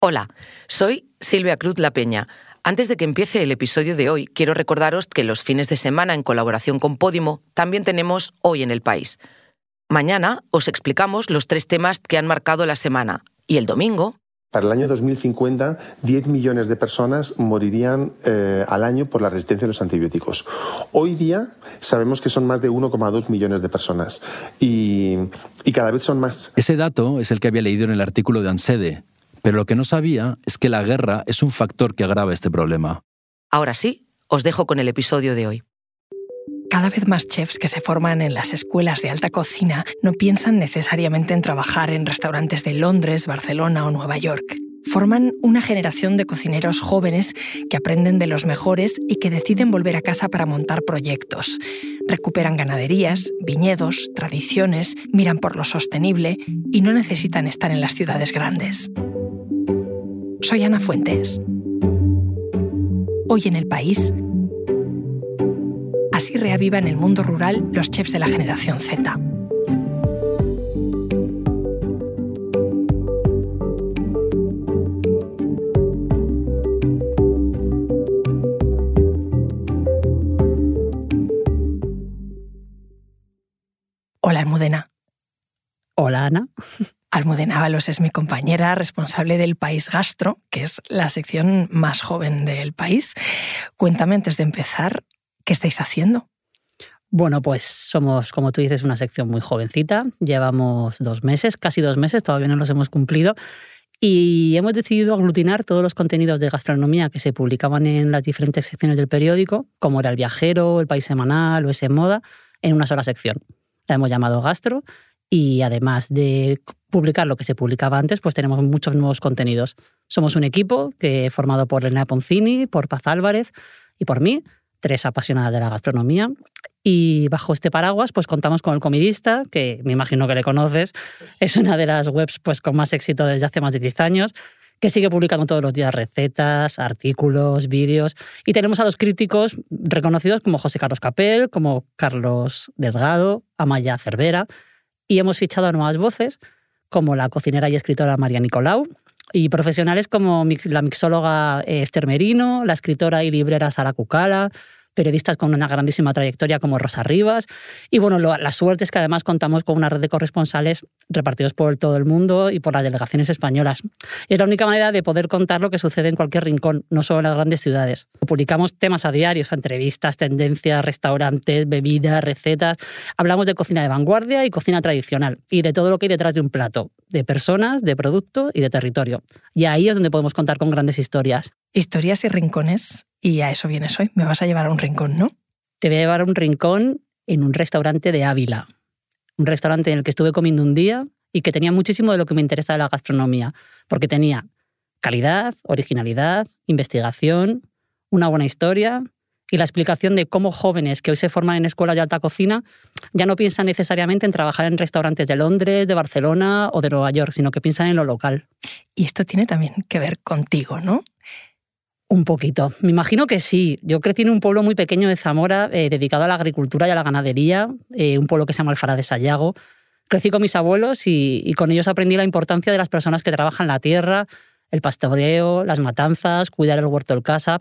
Hola, soy Silvia Cruz La Peña. Antes de que empiece el episodio de hoy, quiero recordaros que los fines de semana, en colaboración con Podimo, también tenemos Hoy en el País. Mañana os explicamos los tres temas que han marcado la semana. Y el domingo. Para el año 2050, 10 millones de personas morirían eh, al año por la resistencia a los antibióticos. Hoy día sabemos que son más de 1,2 millones de personas y, y cada vez son más. Ese dato es el que había leído en el artículo de ANSEDE, pero lo que no sabía es que la guerra es un factor que agrava este problema. Ahora sí, os dejo con el episodio de hoy. Cada vez más chefs que se forman en las escuelas de alta cocina no piensan necesariamente en trabajar en restaurantes de Londres, Barcelona o Nueva York. Forman una generación de cocineros jóvenes que aprenden de los mejores y que deciden volver a casa para montar proyectos. Recuperan ganaderías, viñedos, tradiciones, miran por lo sostenible y no necesitan estar en las ciudades grandes. Soy Ana Fuentes. Hoy en el país, así reavivan el mundo rural los chefs de la generación Z. Hola, Almudena. Hola, Ana. Almudena Ábalos es mi compañera responsable del País Gastro, que es la sección más joven del país. Cuéntame antes de empezar, ¿qué estáis haciendo? Bueno, pues somos, como tú dices, una sección muy jovencita. Llevamos dos meses, casi dos meses, todavía no los hemos cumplido. Y hemos decidido aglutinar todos los contenidos de gastronomía que se publicaban en las diferentes secciones del periódico, como era El Viajero, El País Semanal o Ese Moda, en una sola sección. La hemos llamado Gastro y además de publicar lo que se publicaba antes, pues tenemos muchos nuevos contenidos. Somos un equipo que formado por Elena Poncini, por Paz Álvarez y por mí, tres apasionadas de la gastronomía. Y bajo este paraguas, pues contamos con El Comidista, que me imagino que le conoces. Es una de las webs pues, con más éxito desde hace más de 10 años, que sigue publicando todos los días recetas, artículos, vídeos. Y tenemos a los críticos reconocidos como José Carlos Capel, como Carlos Delgado, Amaya Cervera. Y hemos fichado a nuevas voces como la cocinera y escritora María Nicolau, y profesionales como la mixóloga eh, Esther Merino, la escritora y librera Sara Cucala, periodistas con una grandísima trayectoria como Rosa Rivas. Y bueno, la suerte es que además contamos con una red de corresponsales repartidos por todo el mundo y por las delegaciones españolas. Es la única manera de poder contar lo que sucede en cualquier rincón, no solo en las grandes ciudades. Publicamos temas a diario, entrevistas, tendencias, restaurantes, bebidas, recetas. Hablamos de cocina de vanguardia y cocina tradicional y de todo lo que hay detrás de un plato, de personas, de producto y de territorio. Y ahí es donde podemos contar con grandes historias. Historias y rincones y a eso vienes hoy. Me vas a llevar a un rincón, ¿no? Te voy a llevar a un rincón en un restaurante de Ávila. Un restaurante en el que estuve comiendo un día y que tenía muchísimo de lo que me interesa de la gastronomía, porque tenía calidad, originalidad, investigación, una buena historia y la explicación de cómo jóvenes que hoy se forman en escuelas de alta cocina ya no piensan necesariamente en trabajar en restaurantes de Londres, de Barcelona o de Nueva York, sino que piensan en lo local. Y esto tiene también que ver contigo, ¿no? Un poquito. Me imagino que sí. Yo crecí en un pueblo muy pequeño de Zamora, eh, dedicado a la agricultura y a la ganadería, eh, un pueblo que se llama Alfara de Sayago. Crecí con mis abuelos y, con ellos aprendí la importancia de las personas que trabajan la tierra, el pastoreo, las matanzas, cuidar el huerto en casa.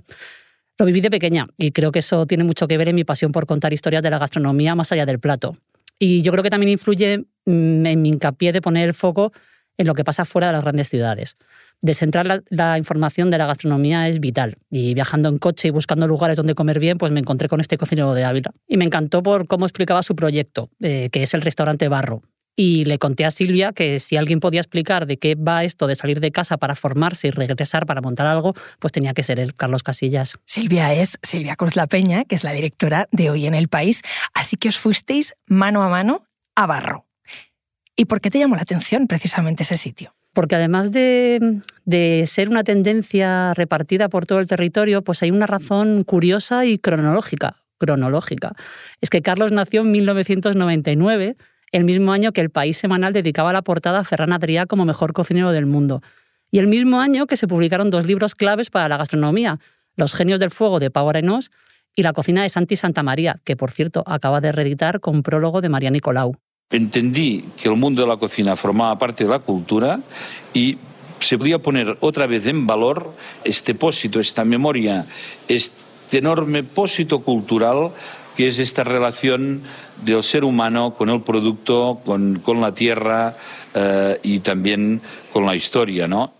Lo viví de pequeña y creo que eso tiene mucho que ver en mi pasión por contar historias de la gastronomía más allá del plato. Y yo creo que también influye mm, en mi hincapié de poner el foco en lo que pasa fuera de las grandes ciudades descentrar la, información de la gastronomía es vital. Y viajando en coche y buscando lugares donde comer bien, pues me encontré con este cocinero de Ávila. Y me encantó por cómo explicaba su proyecto, eh, que es el restaurante Barro. Y le conté a Silvia que si alguien podía explicar de qué va esto de salir de casa para formarse y regresar para montar algo, pues tenía que ser él, Carlos Casillas. Silvia es Silvia Cruz La Peña, que es la directora de Hoy en el País. Así que os fuisteis mano a mano a Barro. ¿Y por qué te llamó la atención precisamente ese sitio? porque además de, ser una tendencia repartida por todo el territorio, pues hay una razón curiosa y cronológica. Cronológica. Es que Carlos nació en 1999, el mismo año que el País Semanal dedicaba la portada a Ferran Adrià como mejor cocinero del mundo. Y el mismo año que se publicaron dos libros claves para la gastronomía, Los genios del fuego de Pau Arenós y La cocina de Santi Santa María, que por cierto acaba de reeditar con prólogo de María Nicolau. Entendí que el mundo de la cocina formaba parte de la cultura y se podía poner otra vez en valor este pósito, esta memoria, este enorme pósito cultural que es esta relación del ser humano con el producto, con, la tierra eh, y también con la historia, ¿no?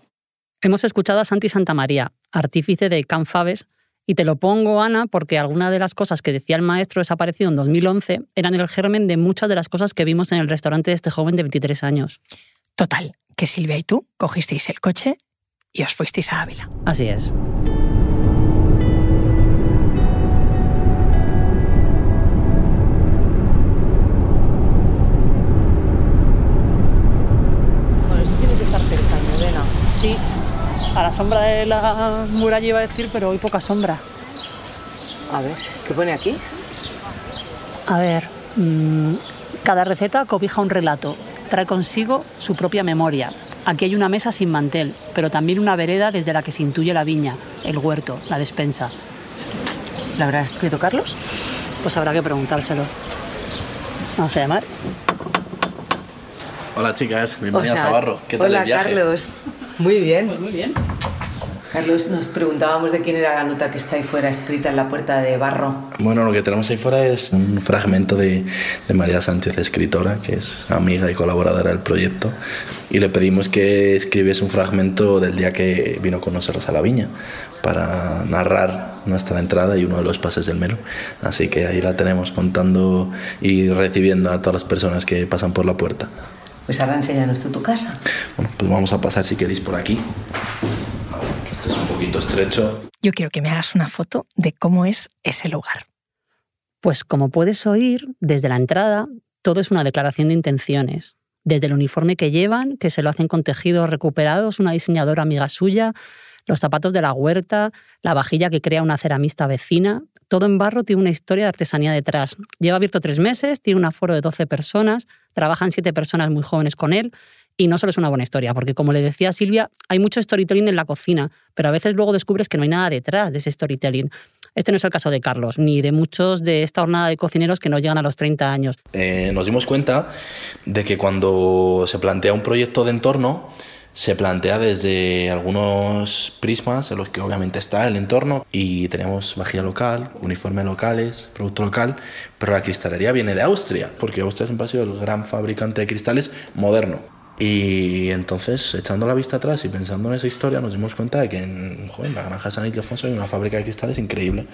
Hemos escuchado a Santi Santamaría, artífice de Can Faves, y te lo pongo, Ana, porque algunas de las cosas que decía el maestro desaparecido en 2011 eran el germen de muchas de las cosas que vimos en el restaurante de este joven de 23 años. Total, que Silvia y tú cogisteis el coche y os fuisteis a Ávila. Así es. A la sombra de la muralla iba a decir, pero hoy poca sombra. A ver, ¿qué pone aquí? A ver, mm, cada receta cobija un relato, trae consigo su propia memoria. Aquí hay una mesa sin mantel, pero también una vereda desde la que se intuye la viña, el huerto, la despensa. ¿La habrá escrito Carlos? Pues habrá que preguntárselo. Vamos a llamar. Hola chicas, bienvenidas a Barro. ¿Qué tal hola, el viaje? Carlos. Muy bien. Pues muy bien. Carlos, nos preguntábamos de quién era la nota que está ahí fuera escrita en la puerta de barro. Bueno, lo que tenemos ahí fuera es un fragmento de, de María Sánchez, escritora, que es amiga y colaboradora del proyecto, y le pedimos que escribiese un fragmento del día que vino con nosotros a la viña para narrar nuestra entrada y uno de los pases del melo. Así que ahí la tenemos contando y recibiendo a todas las personas que pasan por la puerta. Pues ahora enséñanos tú tu casa. Bueno, pues vamos a pasar si queréis por aquí. Esto es un poquito estrecho. Yo quiero que me hagas una foto de cómo es ese lugar. Pues como puedes oír, desde la entrada, todo es una declaración de intenciones. Desde el uniforme que llevan, que se lo hacen con tejidos recuperados, una diseñadora amiga suya, los zapatos de la huerta, la vajilla que crea una ceramista vecina, todo en barro tiene una historia de artesanía detrás. Lleva abierto tres meses, tiene un aforo de 12 personas, trabajan siete personas muy jóvenes con él y no solo es una buena historia, porque como le decía Silvia, hay mucho storytelling en la cocina, pero a veces luego descubres que no hay nada detrás de ese storytelling. Este no es el caso de Carlos, ni de muchos de esta jornada de cocineros que no llegan a los 30 años. Eh, nos dimos cuenta de que cuando se plantea un proyecto de entorno, se plantea desde algunos prismas en los que obviamente está el entorno y tenemos vajilla local, uniforme locales, producto local, pero la cristalería viene de Austria, porque Austria siempre ha sido el gran fabricante de cristales moderno. Y entonces, echando la vista atrás y pensando en esa historia, nos dimos cuenta de que en, joder, en la granja San Ildefonso hay una fábrica de cristales increíble.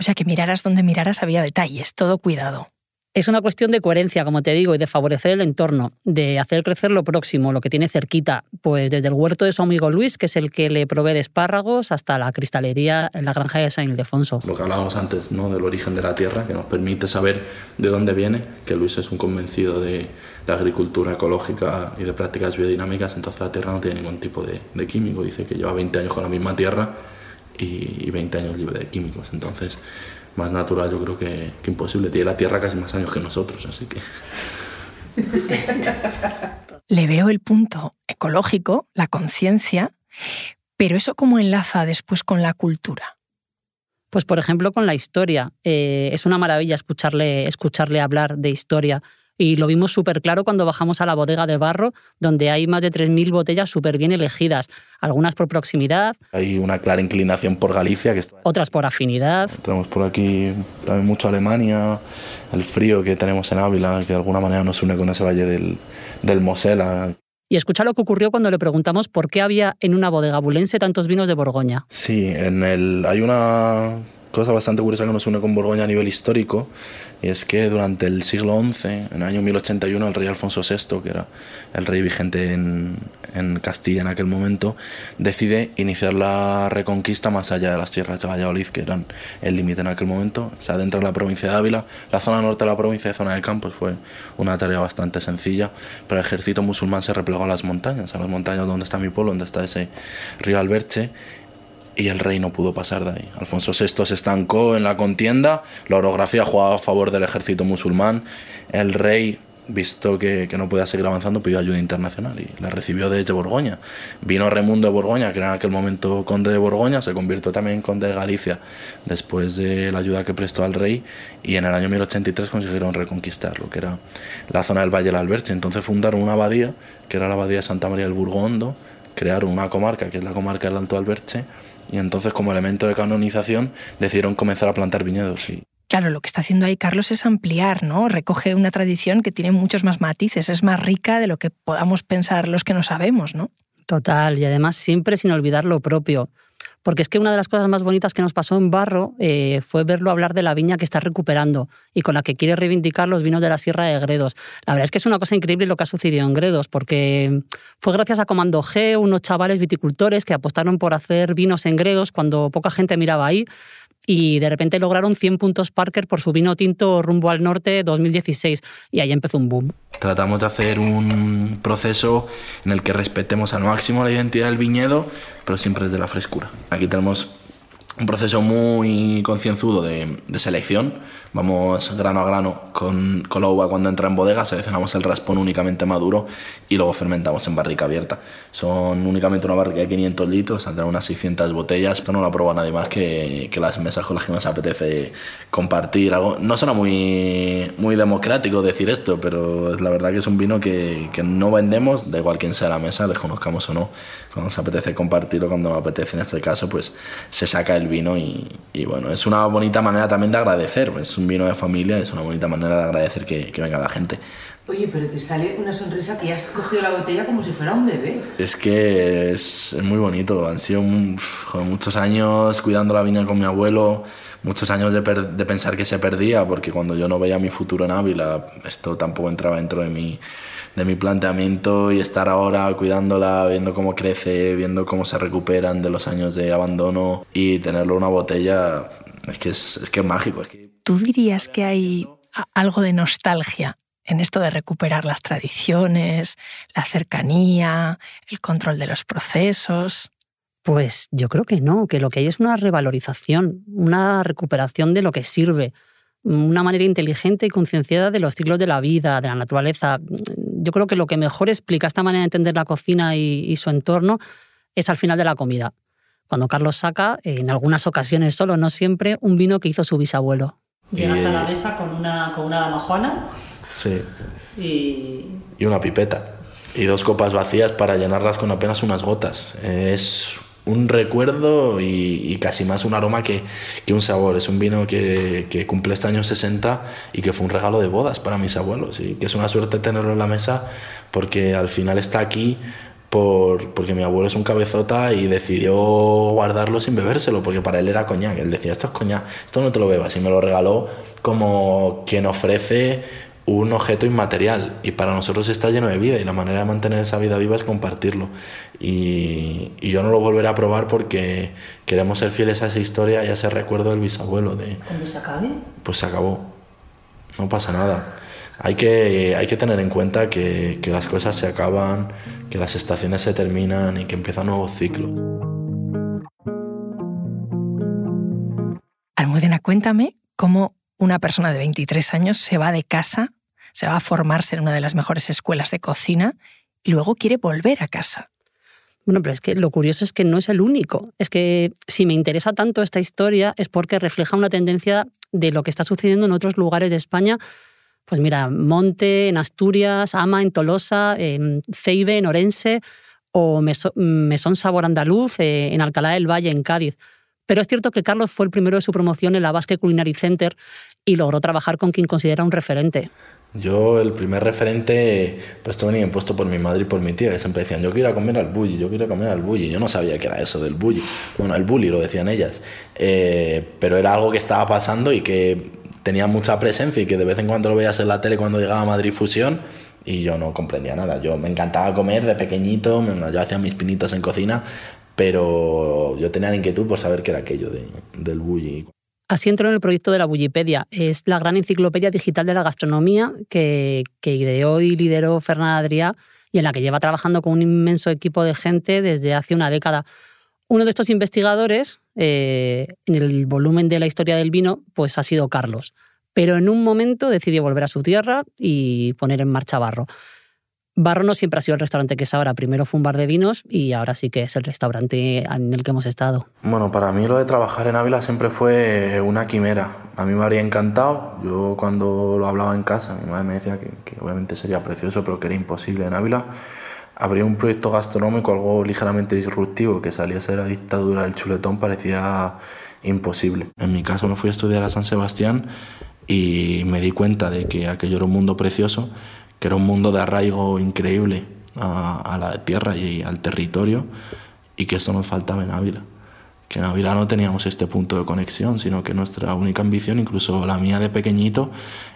O sea que miraras donde miraras había detalles, todo cuidado. Es una cuestión de coherencia, como te digo, y de favorecer el entorno, de hacer crecer lo próximo, lo que tiene cerquita, pues desde el huerto de su amigo Luis, que es el que le provee de espárragos, hasta la cristalería en la granja de San Ildefonso. Lo que hablábamos antes, ¿no? del origen de la tierra, que nos permite saber de dónde viene, que Luis es un convencido de la agricultura ecológica y de prácticas biodinámicas, entonces la tierra no tiene ningún tipo de, de químico, dice que lleva 20 años con la misma tierra y, y 20 años libre de químicos, entonces más natural yo creo que, que imposible. Tiene la Tierra casi más años que nosotros, así que... Le veo el punto ecológico, la conciencia, pero eso cómo enlaza después con la cultura. Pues por ejemplo con la historia. Eh, es una maravilla escucharle, escucharle hablar de historia. Y lo vimos súper claro cuando bajamos a la bodega de barro, donde hay más de 3.000 botellas súper bien elegidas, algunas por proximidad. Hay una clara inclinación por Galicia. Que está... Otras por afinidad. Tenemos por aquí también mucho Alemania, el frío que tenemos en Ávila, que de alguna manera nos une con ese valle del, del Mosela. Y escucha lo que ocurrió cuando le preguntamos por qué había en una bodega bulense tantos vinos de Borgoña. Sí, en el, hay una cosa bastante curiosa que nos une con Borgoña a nivel histórico, y es que durante el siglo XI, en el año 1081, el rey Alfonso VI, que era el rey vigente en, en Castilla en aquel momento, decide iniciar la reconquista más allá de las tierras de Valladolid, que eran el límite en aquel momento. Se adentra en la provincia de Ávila, la zona norte de la provincia y zona de Campos fue una tarea bastante sencilla, pero el ejército musulmán se replegó a las montañas, a las montañas donde está mi pueblo, donde está ese río Alberche, y el rey no pudo pasar de ahí. Alfonso VI se estancó en la contienda, la orografía jugaba a favor del ejército musulmán, el rey, visto que, que, no podía seguir avanzando, pidió ayuda internacional y la recibió desde Borgoña. Vino Remundo de Borgoña, que era en aquel momento conde de Borgoña, se convirtió también en conde de Galicia después de la ayuda que prestó al rey y en el año 1083 consiguieron reconquistar lo que era la zona del Valle del Alberche. Entonces fundaron una abadía, que era la abadía de Santa María del Burgo Hondo, crearon una comarca, que es la comarca del Alto Alberche, y entonces como elemento de canonización decidieron comenzar a plantar viñedos. Y... Claro, lo que está haciendo ahí Carlos es ampliar, ¿no? Recoge una tradición que tiene muchos más matices, es más rica de lo que podamos pensar los que no sabemos, ¿no? Total, y además siempre sin olvidar lo propio. Porque es que una de las cosas más bonitas que nos pasó en Barro eh, fue verlo hablar de la viña que está recuperando y con la que quiere reivindicar los vinos de la Sierra de Gredos. La verdad es que es una cosa increíble lo que ha sucedido en Gredos, porque fue gracias a Comando G, unos chavales viticultores que apostaron por hacer vinos en Gredos cuando poca gente miraba ahí y de repente lograron 100 puntos Parker por su vino tinto rumbo al norte 2016 y ahí empezó un boom. Tratamos de hacer un proceso en el que respetemos al máximo la identidad del viñedo, pero siempre desde la frescura. Aquí tenemos un proceso muy concienzudo de, de, selección. Vamos grano a grano con, con, la uva cuando entra en bodega, seleccionamos el raspón únicamente maduro y luego fermentamos en barrica abierta. Son únicamente una barrica de 500 litros, saldrán unas 600 botellas. Esto no lo prueba nadie más que, que, las mesas con las que nos apetece compartir. Algo. No suena muy, muy democrático decir esto, pero la verdad que es un vino que, que no vendemos, da igual quién sea la mesa, les conozcamos o no. Cuando nos apetece compartirlo, cuando me apetece en este caso, pues se saca el vino y, y, bueno, es una bonita manera también de agradecer, es un vino de familia, es una bonita manera de agradecer que, que, venga la gente. Oye, pero te sale una sonrisa que has cogido la botella como si fuera un bebé. Es que es, es muy bonito, han sido joder, muchos años cuidando la viña con mi abuelo, muchos años de, de, pensar que se perdía, porque cuando yo no veía mi futuro en Ávila, esto tampoco entraba dentro de mi de mi planteamiento y estar ahora cuidándola, viendo cómo crece, viendo cómo se recuperan de los años de abandono y tenerlo en una botella, es que es, es, que es mágico. Es que... ¿Tú dirías que hay algo de nostalgia en esto de recuperar las tradiciones, la cercanía, el control de los procesos? Pues yo creo que no, que lo que hay es una revalorización, una recuperación de lo que sirve, una manera inteligente y concienciada de los ciclos de la vida, de la naturaleza. Yo creo que lo que mejor explica esta manera de entender la cocina y, y su entorno es al final de la comida. Cuando Carlos saca, en algunas ocasiones solo, no siempre, un vino que hizo su bisabuelo. Llegas a la mesa con una, con una dama juana. Sí. Y... y una pipeta. Y dos copas vacías para llenarlas con apenas unas gotas. Es un recuerdo y, y, casi más un aroma que, que, un sabor. Es un vino que, que, cumple este año 60 y que fue un regalo de bodas para mis abuelos y que es una suerte tenerlo en la mesa porque al final está aquí por, porque mi abuelo es un cabezota y decidió guardarlo sin bebérselo porque para él era coñac. Él decía, esto es coñac, esto no te lo bebas y me lo regaló como quien ofrece un objeto inmaterial. Y para nosotros está lleno de vida y la manera de mantener esa vida viva es compartirlo. Y, y, yo no lo volveré a probar porque queremos ser fieles a esa historia y a ese recuerdo del bisabuelo de cuando se acabe. Pues se acabó. No pasa nada hay que, hay que tener en cuenta que, que las cosas se acaban que las estaciones se terminan y que empieza un nuevo ciclo Almudena cuéntame cómo una persona de 23 años se va de casa se va a formarse en una de las mejores escuelas de cocina y luego quiere volver a casa. Bueno, pero es que lo curioso es que no es el único. Es que si me interesa tanto esta historia es porque refleja una tendencia de lo que está sucediendo en otros lugares de España. Pues mira, Monte en Asturias, Ama en Tolosa, Ceibe en Orense o Mesón Sabor Andaluz eh, en Alcalá del Valle en Cádiz. Pero es cierto que Carlos fue el primero de su promoción en la Basque Culinary Center y logró trabajar con quien considera un referente. Yo, el primer referente, pues esto venía impuesto por mi madre y por mi tía, que siempre decían, yo quiero comer al bully, yo quiero comer al bully. Yo no sabía qué era eso del bully. Bueno, el bully lo decían ellas. Eh, pero era algo que estaba pasando y que tenía mucha presencia y que de vez en cuando lo veías en la tele cuando llegaba a Madrid Fusión y yo no comprendía nada. Yo me encantaba comer de pequeñito, yo hacía mis pinitos en cocina, pero yo tenía la inquietud por saber qué era aquello de, del bully. Así entró en el proyecto de la Bullipedia. Es la gran enciclopedia digital de la gastronomía que, que ideó y lideró Fernanda Adrià y en la que lleva trabajando con un inmenso equipo de gente desde hace una década. Uno de estos investigadores, eh, en el volumen de la historia del vino, pues ha sido Carlos. Pero en un momento decidió volver a su tierra y poner en marcha Barro. Barro no siempre ha sido el restaurante que es ahora. Primero fue un bar de vinos y ahora sí que es el restaurante en el que hemos estado. Bueno, para mí lo de trabajar en Ávila siempre fue una quimera. A mí me habría encantado. Yo cuando lo hablaba en casa, mi madre me decía que, que obviamente sería precioso, pero que era imposible en Ávila. Abrir un proyecto gastronómico, algo ligeramente disruptivo, que saliese de la dictadura del chuletón, parecía imposible. En mi caso me fui a estudiar a San Sebastián y me di cuenta de que aquello era un mundo precioso, que era un mundo de arraigo increíble a, a la tierra y al territorio y que esto nos faltaba en Ávila que en Ávila no teníamos este punto de conexión, sino que nuestra única ambición, incluso la mía de pequeñito,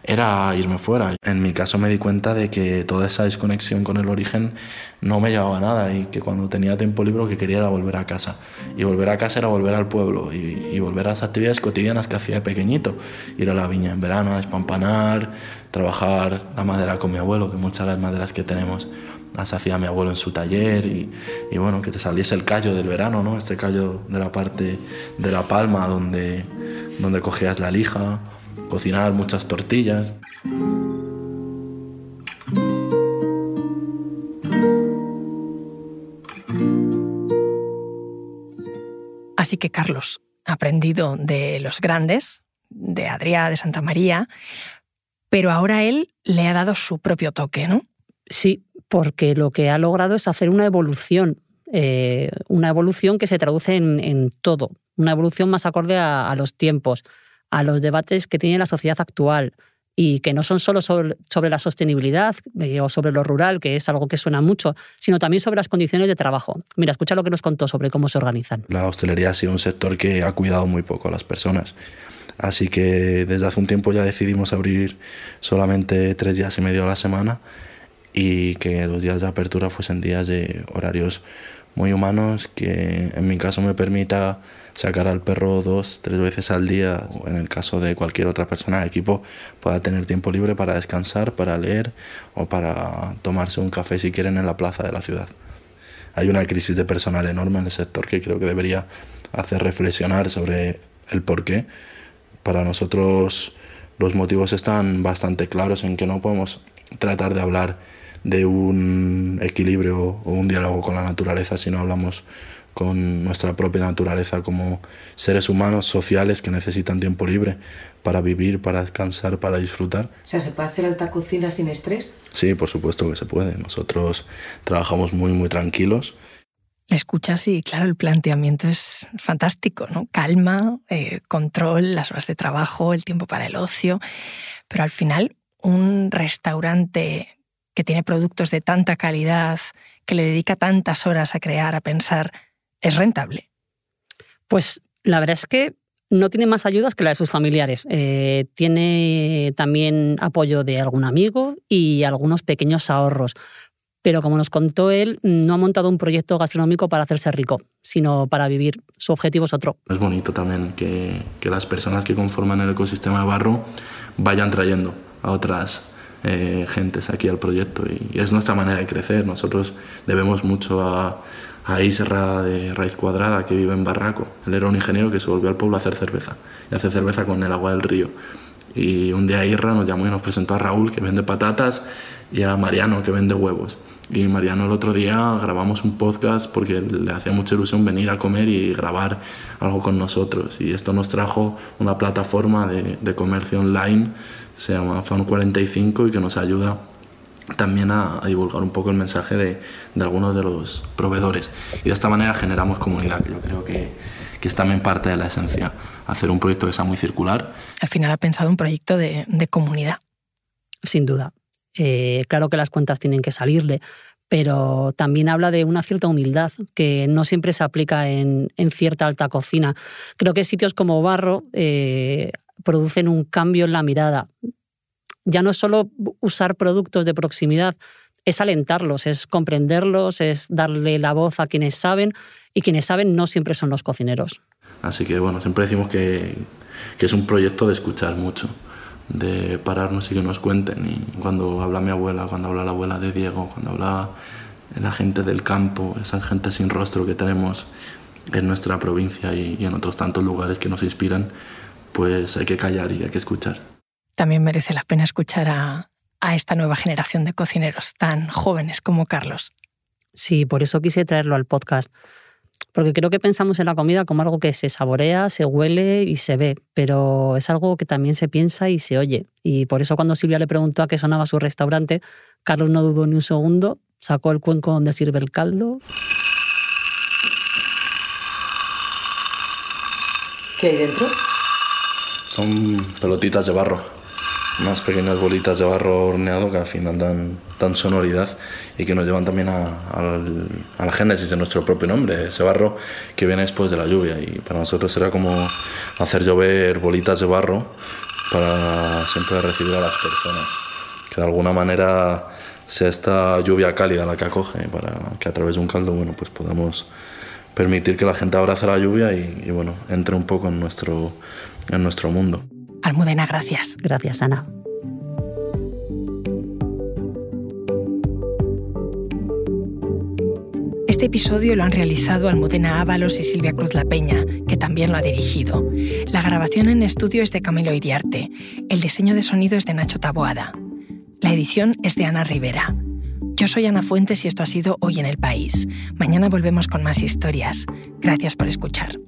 era irme fuera. En mi caso me di cuenta de que toda esa desconexión con el origen no me llevaba a nada y que cuando tenía tiempo libre lo que quería era volver a casa. Y volver a casa era volver al pueblo y, volver a las actividades cotidianas que hacía de pequeñito. Ir a la viña en verano, a espampanar, trabajar la madera con mi abuelo, que muchas de las maderas que tenemos las hacía mi abuelo en su taller y, y, bueno, que te saliese el callo del verano, ¿no? Este callo de la parte de la palma donde, donde cogías la lija, cocinar muchas tortillas. Así que Carlos ha aprendido de los grandes, de Adrià, de Santa María, pero ahora él le ha dado su propio toque, ¿no? Sí, porque lo que ha logrado es hacer una evolución, eh, una evolución que se traduce en, en, todo, una evolución más acorde a, a, los tiempos, a los debates que tiene la sociedad actual y que no son solo sobre, sobre la sostenibilidad eh, o sobre lo rural, que es algo que suena mucho, sino también sobre las condiciones de trabajo. Mira, escucha lo que nos contó sobre cómo se organizan. La hostelería ha sido un sector que ha cuidado muy poco a las personas. Así que desde hace un tiempo ya decidimos abrir solamente tres días y medio a la semana y que los días de apertura fuesen días de horarios muy humanos, que en mi caso me permita sacar al perro dos, tres veces al día, o en el caso de cualquier otra persona del equipo, pueda tener tiempo libre para descansar, para leer o para tomarse un café si quieren en la plaza de la ciudad. Hay una crisis de personal enorme en el sector que creo que debería hacer reflexionar sobre el por qué. Para nosotros los motivos están bastante claros en que no podemos tratar de hablar de un equilibrio o un diálogo con la naturaleza si no hablamos con nuestra propia naturaleza como seres humanos sociales que necesitan tiempo libre para vivir, para descansar, para disfrutar. O sea, ¿se puede hacer alta cocina sin estrés? Sí, por supuesto que se puede. Nosotros trabajamos muy, muy tranquilos. Le escuchas y, claro, el planteamiento es fantástico, ¿no? Calma, eh, control, las horas de trabajo, el tiempo para el ocio. Pero al final, un restaurante que tiene productos de tanta calidad, que le dedica tantas horas a crear, a pensar, ¿es rentable? Pues la verdad es que no tiene más ayudas que la de sus familiares. Eh, tiene también apoyo de algún amigo y algunos pequeños ahorros. Pero como nos contó él, no ha montado un proyecto gastronómico para hacerse rico, sino para vivir. Su objetivo es otro. Es bonito también que, que las personas que conforman el ecosistema de barro vayan trayendo a otras eh, gentes aquí al proyecto y, es nuestra manera de crecer. Nosotros debemos mucho a, a Isra de Raíz Cuadrada, que vive en Barraco. Él era un ingeniero que se volvió al pueblo a hacer cerveza y hace cerveza con el agua del río. Y un día Isra nos llamó y nos presentó a Raúl, que vende patatas, y a Mariano, que vende huevos. Y Mariano el otro día grabamos un podcast porque le hacía mucha ilusión venir a comer y grabar algo con nosotros. Y esto nos trajo una plataforma de, de comercio online se llama Fan 45 y que nos ayuda también a, a, divulgar un poco el mensaje de, de, algunos de los proveedores. Y de esta manera generamos comunidad, que yo creo que, que, es también parte de la esencia, hacer un proyecto que sea muy circular. Al final ha pensado un proyecto de, de comunidad. Sin duda. Eh, claro que las cuentas tienen que salirle, pero también habla de una cierta humildad que no siempre se aplica en, en cierta alta cocina. Creo que sitios como Barro eh, producen un cambio en la mirada. Ya no es solo usar productos de proximidad, es alentarlos, es comprenderlos, es darle la voz a quienes saben y quienes saben no siempre son los cocineros. Así que bueno, siempre decimos que, es un proyecto de escuchar mucho, de pararnos y que nos cuenten. Y cuando habla mi abuela, cuando habla la abuela de Diego, cuando habla la gente del campo, esa gente sin rostro que tenemos en nuestra provincia y en otros tantos lugares que nos inspiran, pues hay que callar y hay que escuchar. También merece la pena escuchar a, a esta nueva generación de cocineros tan jóvenes como Carlos. Sí, por eso quise traerlo al podcast. Porque creo que pensamos en la comida como algo que se saborea, se huele y se ve, pero es algo que también se piensa y se oye. Y por eso cuando Silvia le preguntó a qué sonaba su restaurante, Carlos no dudó ni un segundo Sacó el cuenco donde sirve el caldo. ¿Qué hay dentro? Son pelotitas de barro, unas pequeñas bolitas de barro horneado que al final dan, dan sonoridad y que nos llevan también a, al- a la génesis de nuestro propio nombre, ese barro que viene después de la lluvia. Y para nosotros era como hacer llover bolitas de barro para siempre recibir a las personas. Que de alguna manera sea esta lluvia cálida la que acoge para que a través de un caldo bueno, pues podamos permitir que la gente abrace la lluvia y, y, bueno, entre un poco en nuestro, en nuestro mundo. Almudena, gracias. Gracias, Ana. Este episodio lo han realizado Almudena Ábalos y Silvia Cruz La Peña, que también lo ha dirigido. La grabación en estudio es de Camilo Iriarte. El diseño de sonido es de Nacho Taboada. La edición es de Ana Rivera. Yo soy Ana Fuentes y esto ha sido Hoy en el País. Mañana volvemos con más historias. Gracias por escuchar.